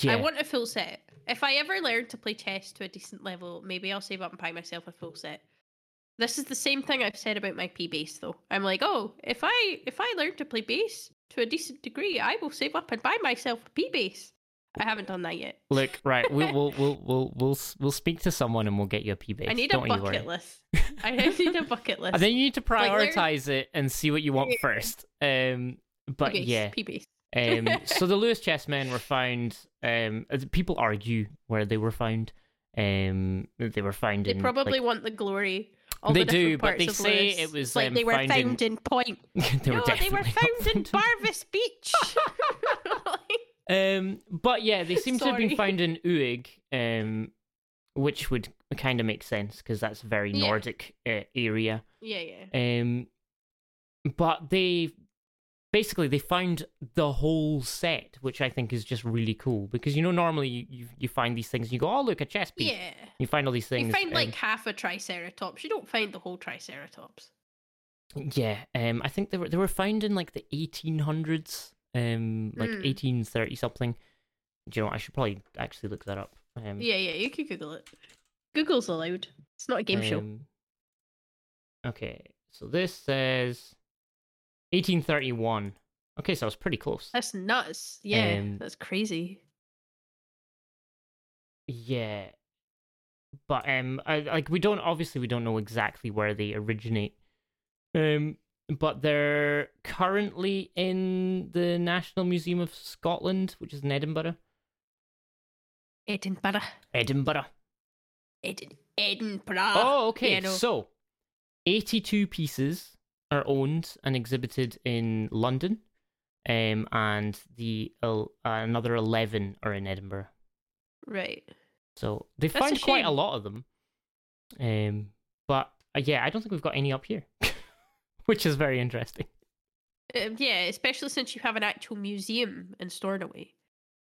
yeah. I want a full set. If I ever learn to play chess to a decent level, maybe I'll save up and buy myself a full set. This is the same thing I've said about my P bass though. I'm like, oh, if I if I learn to play bass to a decent degree, I will save up and buy myself a P bass. I haven't done that yet. Look, right, we'll we'll we'll we'll we'll, we'll speak to someone and we'll get you a P bass. I need Don't a bucket list. I need a bucket list. And then you need to Like, prioritize it and see what you want first. Um, but yeah, P-bass. Um, so the Lewis chessmen were found. Um, people argue where they were found. Um, they were found They in probably like, want the glory. They the do, but they say Lewis. it was, like they were found in- found in Point. they were no, they were found in Barvas Beach. Um, but yeah, they seem to have been found in Uig, um, which would kind of make sense because that's a very Yeah. Nordic uh, area. yeah, yeah. Um, but they basically they found the whole set, which I think is just really cool because you know normally you you, you find these things and you go, oh look a chess piece. Yeah. You find all these things. You find um, like half a triceratops. You don't find the whole triceratops. Yeah, um, I think they were they were found in like the eighteen hundreds, um, like Mm. eighteen thirty something. Do you know? what? I should probably actually look that up. Um, Yeah, yeah, you could Google it. Google's allowed. It's not a game show. um, Okay, so this says eighteen thirty one. Okay, so I was pretty close. That's nuts. Yeah, um, that's crazy. Yeah, but um, I, like we don't obviously we don't know exactly where they originate. Um, but they're currently in the National Museum of Scotland, which is in Edinburgh. Edinburgh. Edinburgh. Ed- Edinburgh. Oh, okay. yeah, no. So, 82 pieces are owned and exhibited in London, um, and the uh, another 11 are in Edinburgh. Right. So they That's a quite a lot of them. Um, but uh, yeah, I don't think we've got any up here, which is very interesting. Um, yeah, especially since you have an actual museum in Stornoway.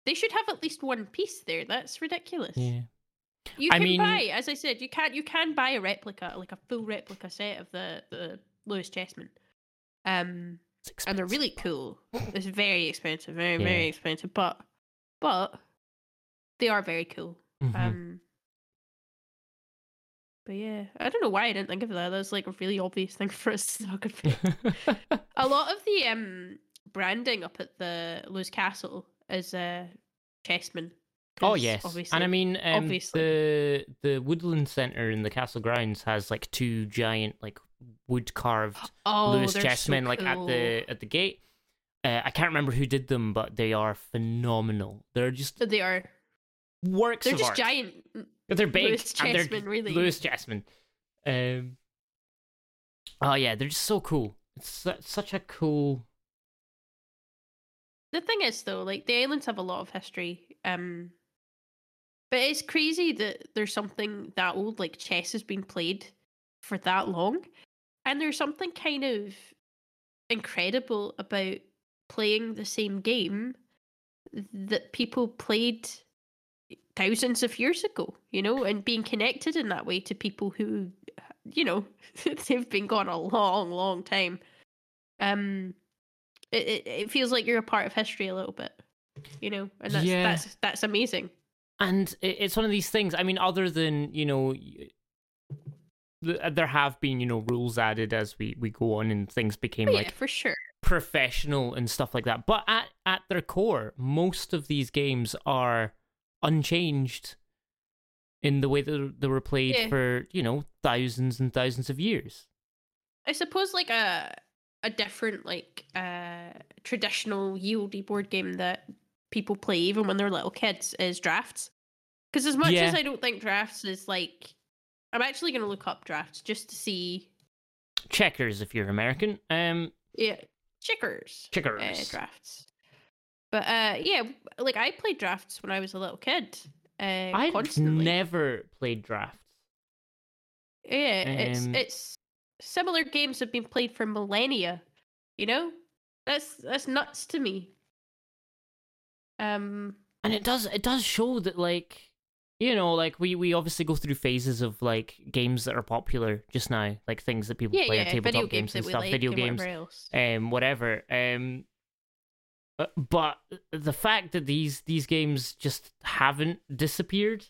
They should have at least one piece there. That's ridiculous. Yeah. You I can mean- buy, as I said, you can you can buy a replica, like a full replica set of the the Lewis Chessman. Um, and they're really cool. It's very expensive, very Yeah. very expensive, but but they are very cool. Mhm. Um, but yeah, I don't know why I didn't think of that. That's like a really obvious thing for us to talk about. a lot of the um branding up at the Lewis Castle is uh chessmen. Oh yes, obviously. and I mean, um, obviously. the the Woodland Center in the castle grounds has like two giant like wood carved oh, Lewis they're so chessmen like at the at the gate. Uh, I can't remember who did them, but they are phenomenal. They're just they are. works They're of just art. giant. They're big. Lewis and they're chessmen, really. Lewis Chessmen. Um. Oh yeah, they're just so cool. It's su- such a cool. The thing is, though, like the islands have a lot of history. Um, but it's crazy that there's something that old, like chess, has been played for that long, and there's something kind of incredible about playing the same game that people played thousands of years ago. You know, and being connected in that way to people who, you know, they've been gone a long, long time. Um, it, it it feels like you're a part of history a little bit, you know, and that's Yeah. that's that's amazing. And it's one of these things. I mean, other than you know, there have been you know rules added as we we go on, and things became Oh, yeah, like for sure. professional and stuff like that. But at at their core, most of these games are unchanged in the way that they were played Yeah. for you know thousands and thousands of years. I suppose like a a different like uh traditional yieldy board game that people play even when they're little kids is drafts. Because as much Yeah. as I don't think drafts is like, I'm actually going to look up drafts just to see. Checkers, if you're American. Um, Yeah, checkers. uh, checkers. drafts. But uh yeah, like I played drafts when I was a little kid. Uh, I've constantly. never played drafts. Yeah, it's Um, it's similar games have been played for millennia. You know, that's that's nuts to me. Um, and it does it does show that like you know like we we obviously go through phases of like games that are popular just now like things that people yeah, play yeah, tabletop games, games and stuff like video and games whatever um whatever um uh, but the fact that these these games just haven't disappeared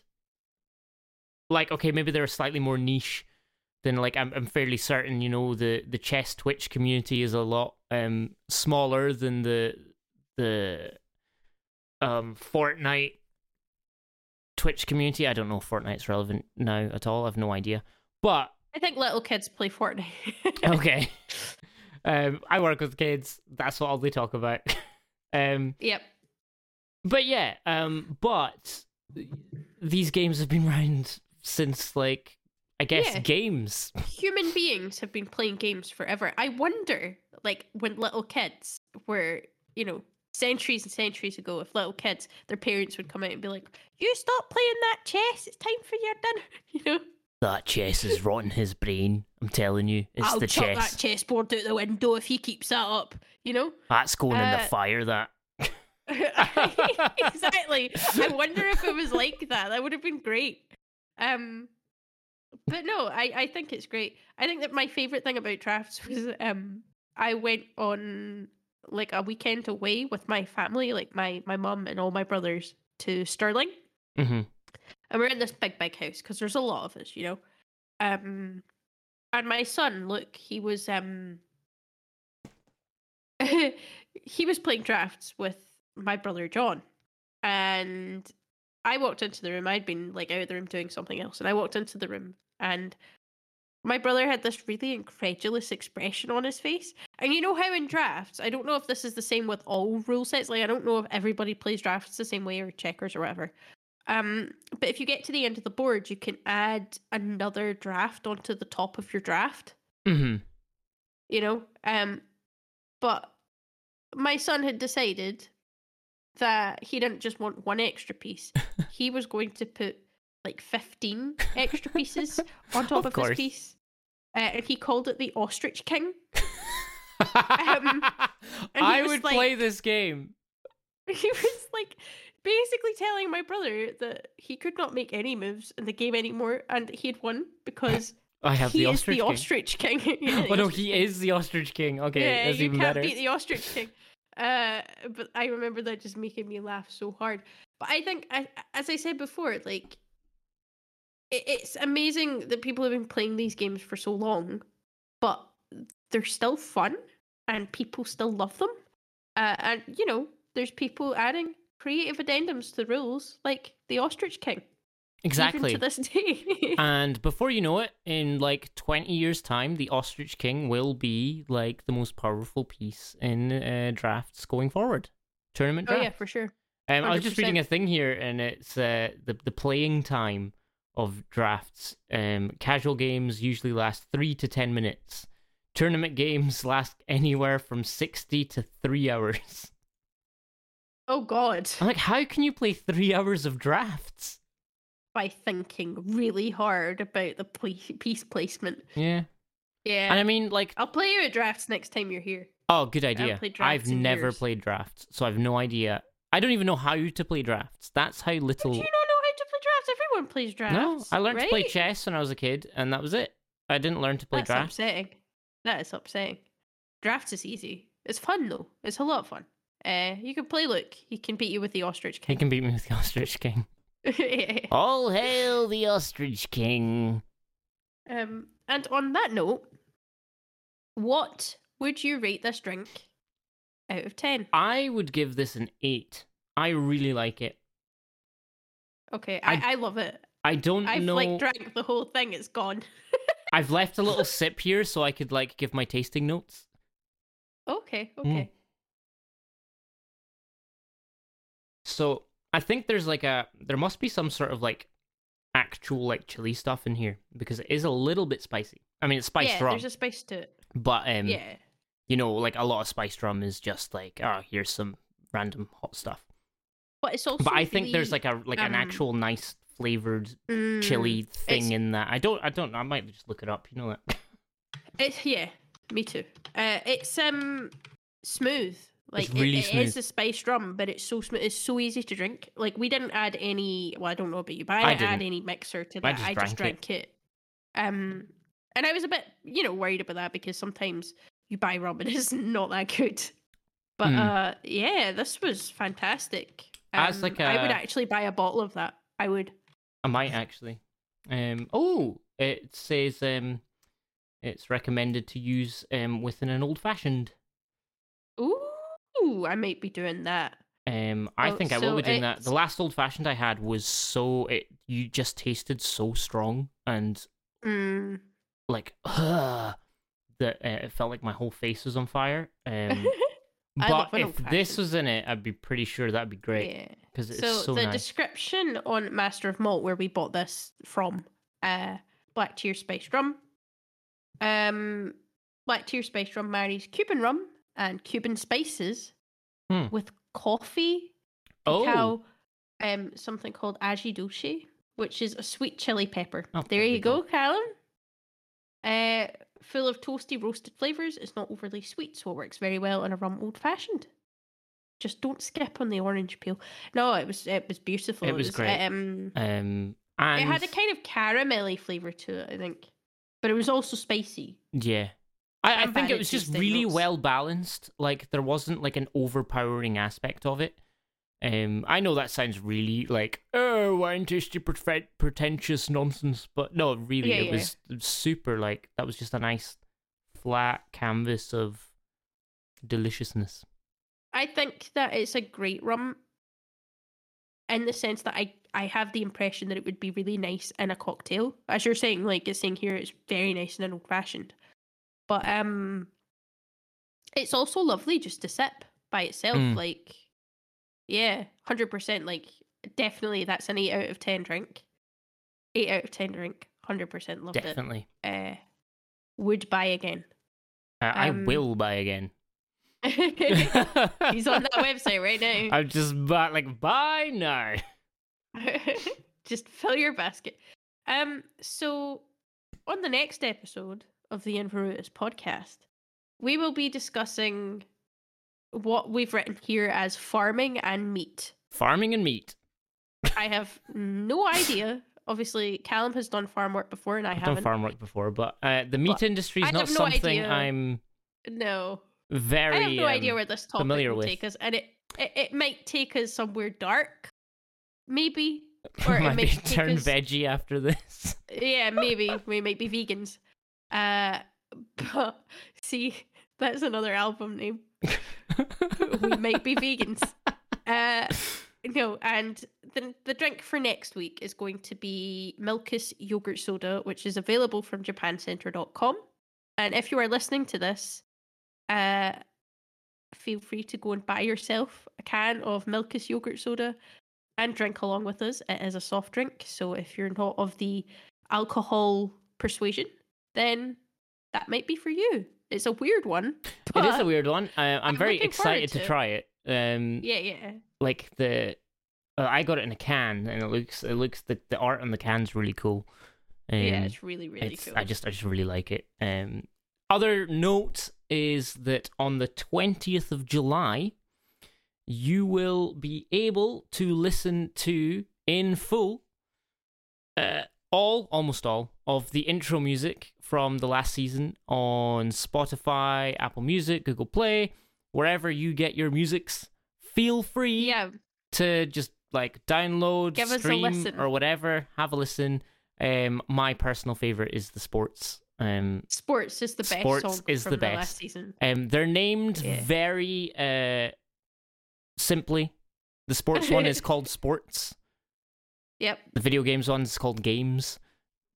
like okay maybe they're slightly more niche than like I'm I'm fairly certain you know the the chess Twitch community is a lot um smaller than the the um Fortnite Twitch community. I don't know if Fortnite's relevant now at all. I've no idea. But I think little kids play Fortnite. okay. um I work with kids. That's what all they talk about. um yep. but yeah, um but these games have been around since like I guess Yeah. games. Human beings have been playing games forever. I wonder, like, when little kids were, you know, centuries and centuries ago, if little kids, their parents would come out and be like, You stop playing that chess, it's time for your dinner. You know? That chess is rotting his brain. I'm telling you, it's I'll the chuck chess. that chessboard out the window if he keeps that up. You know? That's going in the Uh, fire. That. exactly. I wonder if it was like that. That would have been great. Um, but no, I I think it's great. I think that my favorite thing about drafts was um I went on like a weekend away with my family, like my my mum and all my brothers to Stirling, hmm and we're in this big big house because there's a lot of us, you know. Um, and my son, look, he was um he was playing drafts with my brother John, and I walked into the room. I'd been like out of the room doing something else, and I walked into the room, and my brother had this really incredulous expression on his face. And you know how in drafts, I don't know if this is the same with all rule sets. Like I don't know if everybody plays drafts the same way or checkers or whatever. Um, but if you get to the end of the board, you can add another draft onto the top of your draft hmm you know um but my son had decided that he didn't just want one extra piece he was going to put like 15 extra pieces on top Of of, his piece uh, and he called it the ostrich king I would like- play this game. he was like basically telling my brother that he could not make any moves in the game anymore and he had won because I have he the is the king. ostrich king Yeah, oh no, he king. is the ostrich king. Okay, yeah, that's you even can't better. beat the ostrich king. Uh, but I remember that just making me laugh so hard. But I think, I, as I said before, like it's amazing that people have been playing these games for so long, but they're still fun and people still love them. Uh, and you know, there's people adding creative addendums to the rules, like the ostrich king. exactly. To this day. And before you know it, in like 20 years' time, the Ostrich King will be like the most powerful piece in uh, drafts going forward. Tournament oh yeah, for sure. Um, I was just reading a thing here, and it's uh, the the playing time of drafts. Um, casual games usually last three to ten minutes. Tournament games last anywhere from sixty to three hours. Oh god. I'm like, how can you play three hours of drafts? by thinking really hard about the piece placement. Yeah, Yeah. and I mean, like, I'll play you at drafts next time you're here. oh, good idea. I've never years. played drafts, so I've no idea. I don't even know how to play drafts. That's how little. Drafts? Everyone plays drafts. no. I learned to play chess when I was a kid, and that was it. I didn't learn to play That's drafts. upsetting. That is upsetting. Drafts is easy. It's fun though. It's a lot of fun. Uh, you can play. Look, he can beat you with the ostrich King. He can beat me with the Ostrich King. All hail the Ostrich King. um, and on that note, what would you rate this drink out of ten? I would give this an 8. I really like it. Okay, I, I- I love it. I don't I've know. like drank the whole thing. It's gone. I've left a little sip here so I could like give my tasting notes. Okay, Mm. okay. So I think there's like a there must be some sort of like actual like chili stuff in here because it is a little bit spicy. I mean it's spiced yeah, rum, there's a spice to it. but um yeah. you know like a lot of spiced rum is just like oh here's some random hot stuff. But it's also But I think there's like a like an um, actual nice flavored mm, chili thing in that. I don't I don't I might just look it up, you know that. It's yeah, me too. Uh, it's um smooth. Like it- really it smooth. is a spiced rum, but it's so smooth. It's so easy to drink. Like we didn't add any. Well, I don't know about you, but I, I didn't add any mixer to I that. just I just drank drank it. Um, and I was a bit, you know, worried about that because sometimes you buy rum and it's not that good. But Hmm. uh, yeah, this was fantastic. Um, like I would actually buy a bottle of that. I would. I might actually. Um. Oh, it says um, It's recommended to use um, within an old fashioned. Ooh, I might be doing that. Um, I Oh, think I will be doing that. The last old fashioned I had was so it you just tasted so strong and Mm. like that uh, it felt like my whole face was on fire. Um, I but if this was in it, I'd be pretty sure that'd be great Yeah. because it's So, so, the nice. description on Master of Malt, where we bought this from, uh, Black Tear Spiced Rum. Um, Black Tear Spiced Rum marries Cuban rum and Cuban spices Hmm. with coffee, oh, cacao, um, something called aji dulce, which is a sweet chili pepper. Oh, there there you go, go. Callum. Uh, full of toasty roasted flavors. It's not overly sweet, so it works very well in a rum old fashioned. Just don't skip on the orange peel. No, it was it was beautiful. It was great. Um, um, and it had a kind of caramelly flavor to it, I think, but it was also spicy. Yeah. I, I think it was just really notes. well balanced. Like there wasn't like an overpowering aspect of it. Um, I know that sounds really like oh wine tasty pre- pretentious nonsense, but no, really Yeah, it yeah. was super. Like that was just a nice flat canvas of deliciousness. I think that it's a great rum in the sense that I, I have the impression that it would be really nice in a cocktail. As you're saying, like it's saying here, it's very nice in an old fashioned. But um it's also lovely just to sip by itself. Mm. Like yeah, hundred percent. Like definitely that's an eight out of ten drink. Eight out of ten drink. Hundred percent loved Definitely, it. Uh would buy again. uh, I Um, will buy again. He's on that website right now. I'm just but like buy now. Just fill your basket. Um, so on the next episode of the Inverewis podcast, we will be discussing what we've written here as farming and meat. Farming and meat. I have no idea. Obviously, Callum has done farm work before, and I I've haven't. done farm work before, but uh, the meat But industry is not no something idea. I'm No, very I have no idea um, where this topic familiar will with. take us, and it, it it might take us somewhere dark, maybe, or it might be might turn us- veggie after this. Yeah, maybe we might be vegans. Uh, but see, that's another album name. we might be vegans. Uh, no, and the the drink for next week is going to be Milkis yogurt soda, which is available from JapanCenter.com. And if you are listening to this, uh, feel free to go and buy yourself a can of Milkis yogurt soda and drink along with us. It is a soft drink, so if you're not of the alcohol persuasion, then that might be for you. It's a weird one. it is a weird one. I, I'm, I'm very excited to to try it. Um, Yeah, yeah. like the uh, I got it in a can, and it looks it looks the the art on the can's really cool. Um, yeah, it's really, really it's- cool. I just I just really like it. Um, other note is that on the twentieth of July, you will be able to listen to in full, uh, all almost all of the intro music from the last season on Spotify, Apple Music, Google Play, wherever you get your musics. Feel free yeah, to just like download, Give stream, or whatever. Have a listen. Um, my personal favorite is the sports. Um, Sports is the best Sports song is from the the, last season. um, they're named Yeah. very uh simply. The sports one is called Sports. Yep. The video games one is called Games.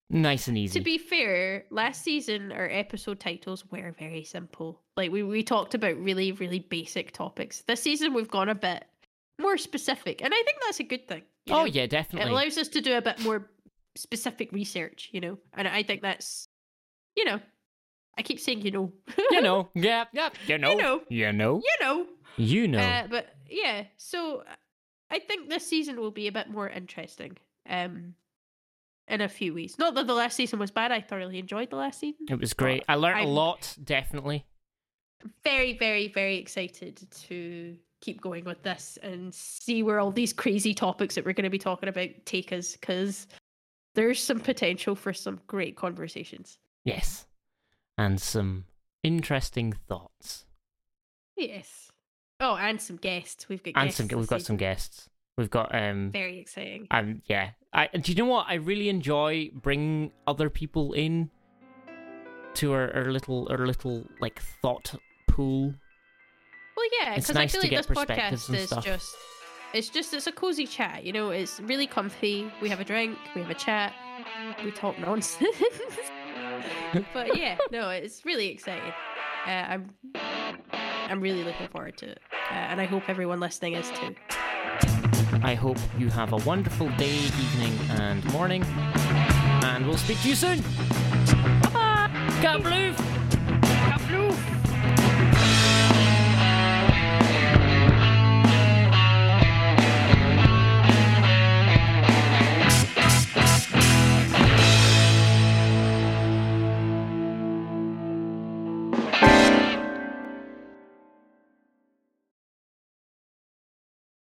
Nice and easy. To be fair, last season our episode titles were very simple. Like we, we talked about really, really basic topics. This season we've gone a bit more specific. And I think that's a good thing. you oh know? yeah, It allows us to do a bit more specific research, you know. And I think that's you know. I keep saying you know. you know, yeah, yeah, you know, you know. you know, you know. you know. Uh, but yeah, so I think this season will be a bit more interesting. Um, in a few weeks. Not that the last season was bad. I thoroughly enjoyed the last season. it was great. I learned a I'm- lot, definitely. Very, very, very excited to keep going with this and see where all these crazy topics that we're going to be talking about take us. Because there's some potential for some great conversations. Yes, and some interesting thoughts. Yes. Oh, and some guests. We've got guests. and guests some we've got some guests. We've got um Very exciting. um yeah. I do you know what I really enjoy bringing other people in to our, our little our little like thought pool. Well, yeah, It's because nice I feel to like get this perspectives podcast is stuff. just. It's just it's a cozy chat, you know. It's really comfy. We have a drink, we have a chat, we talk nonsense. but yeah, no, it's really exciting. Uh, I'm I'm really looking forward to it, uh, and I hope everyone listening is too. I hope you have a wonderful day, evening, and morning, and we'll speak to you soon. Bye bye. Blue. Blue.